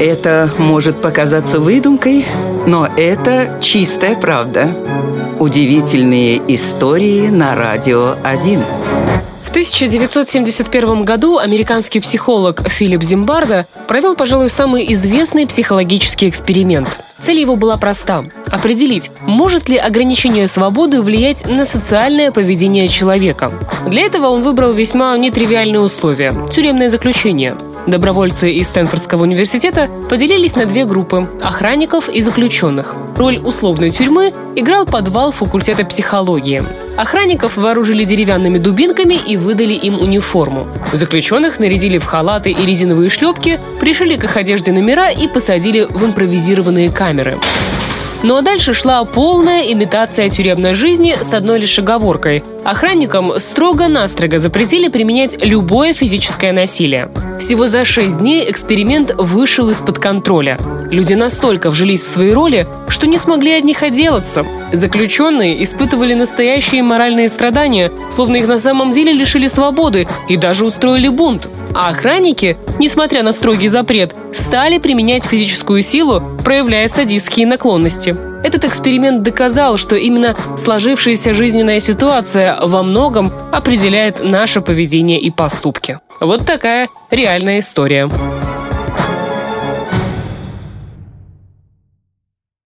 Это может показаться выдумкой, но это чистая правда. Удивительные истории на радио 1. В 1971 году американский психолог Филипп Зимбарда провел, пожалуй, самый известный психологический эксперимент. Цель его была проста – определить, может ли ограничение свободы влиять на социальное поведение человека. Для этого он выбрал весьма нетривиальные условия – тюремное заключение – Добровольцы из Стэнфордского университета поделились на две группы – охранников и заключенных. Роль условной тюрьмы играл подвал факультета психологии. Охранников вооружили деревянными дубинками и выдали им униформу. Заключенных нарядили в халаты и резиновые шлепки, пришили к их одежде номера и посадили в импровизированные камеры. Ну а дальше шла полная имитация тюремной жизни с одной лишь оговоркой. Охранникам строго-настрого запретили применять любое физическое насилие. Всего за шесть дней эксперимент вышел из-под контроля. Люди настолько вжились в свои роли, что не смогли от них отделаться. Заключенные испытывали настоящие моральные страдания, словно их на самом деле лишили свободы и даже устроили бунт. А охранники, несмотря на строгий запрет, стали применять физическую силу, проявляя садистские наклонности. Этот эксперимент доказал, что именно сложившаяся жизненная ситуация во многом определяет наше поведение и поступки. Вот такая реальная история.